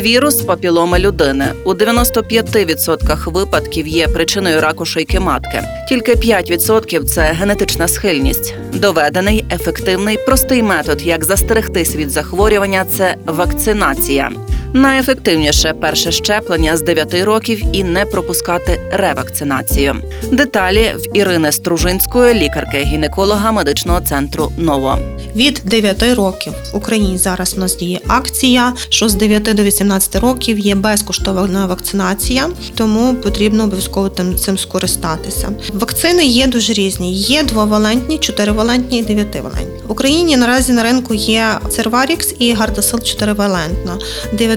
Вірус папіломи людини у 95% випадків є причиною раку шийки матки. Тільки 5% – це генетична схильність. Доведений, ефективний, простий метод, як застерегтись від захворювання це вакцинація. Найефективніше перше щеплення з 9 років і не пропускати ревакцинацію. Деталі в Ірини Стружинської, лікарки-гінеколога медичного центру Ново. Від 9 років в Україні зараз у нас діє акція, що з 9 до 18 років є безкоштовна вакцинація, тому потрібно обов'язково тим цим скористатися. Вакцини є дуже різні: є двовалентні, чотиривалентні і дев'ятивалентні. В Україні наразі на ринку є Cervarix і Gardasil 4-валентна.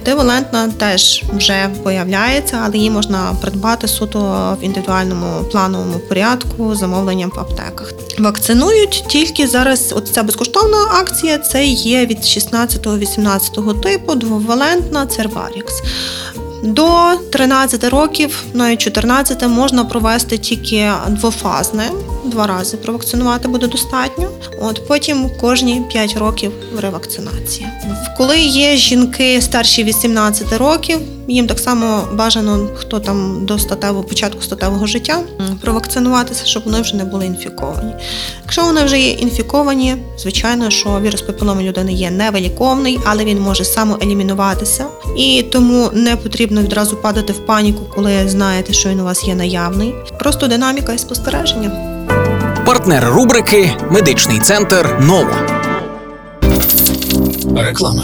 Дев'ятивалентна теж вже появляється, але її можна придбати суто в індивідуальному плановому порядку замовленням в аптеках. Вакцинують тільки зараз. От ця безкоштовна акція це є від 16-18 типу, двовалентна Cervarix. До 13 років, навіть 14, можна провести тільки двофазне. Два рази провакцинувати буде достатньо. От потім кожні 5 років ревакцинація. Коли є жінки старші 18 років, їм так само бажано, хто там до статевого початку статевого життя, провакцинуватися, щоб вони вже не були інфіковані. Якщо вони вже є інфіковані, звичайно, що вірус папіломи людини є невиліковний, але він може самоелімінуватися. І тому не потрібно відразу падати в паніку, коли знаєте, що він у вас є наявний. Просто динаміка і спостереження. Партнер рубрики Медичний центр Нова. Реклама.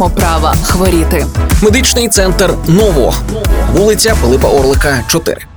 маємо права хворіти. Медичний центр Ново, вулиця Пилипа Орлика, 4.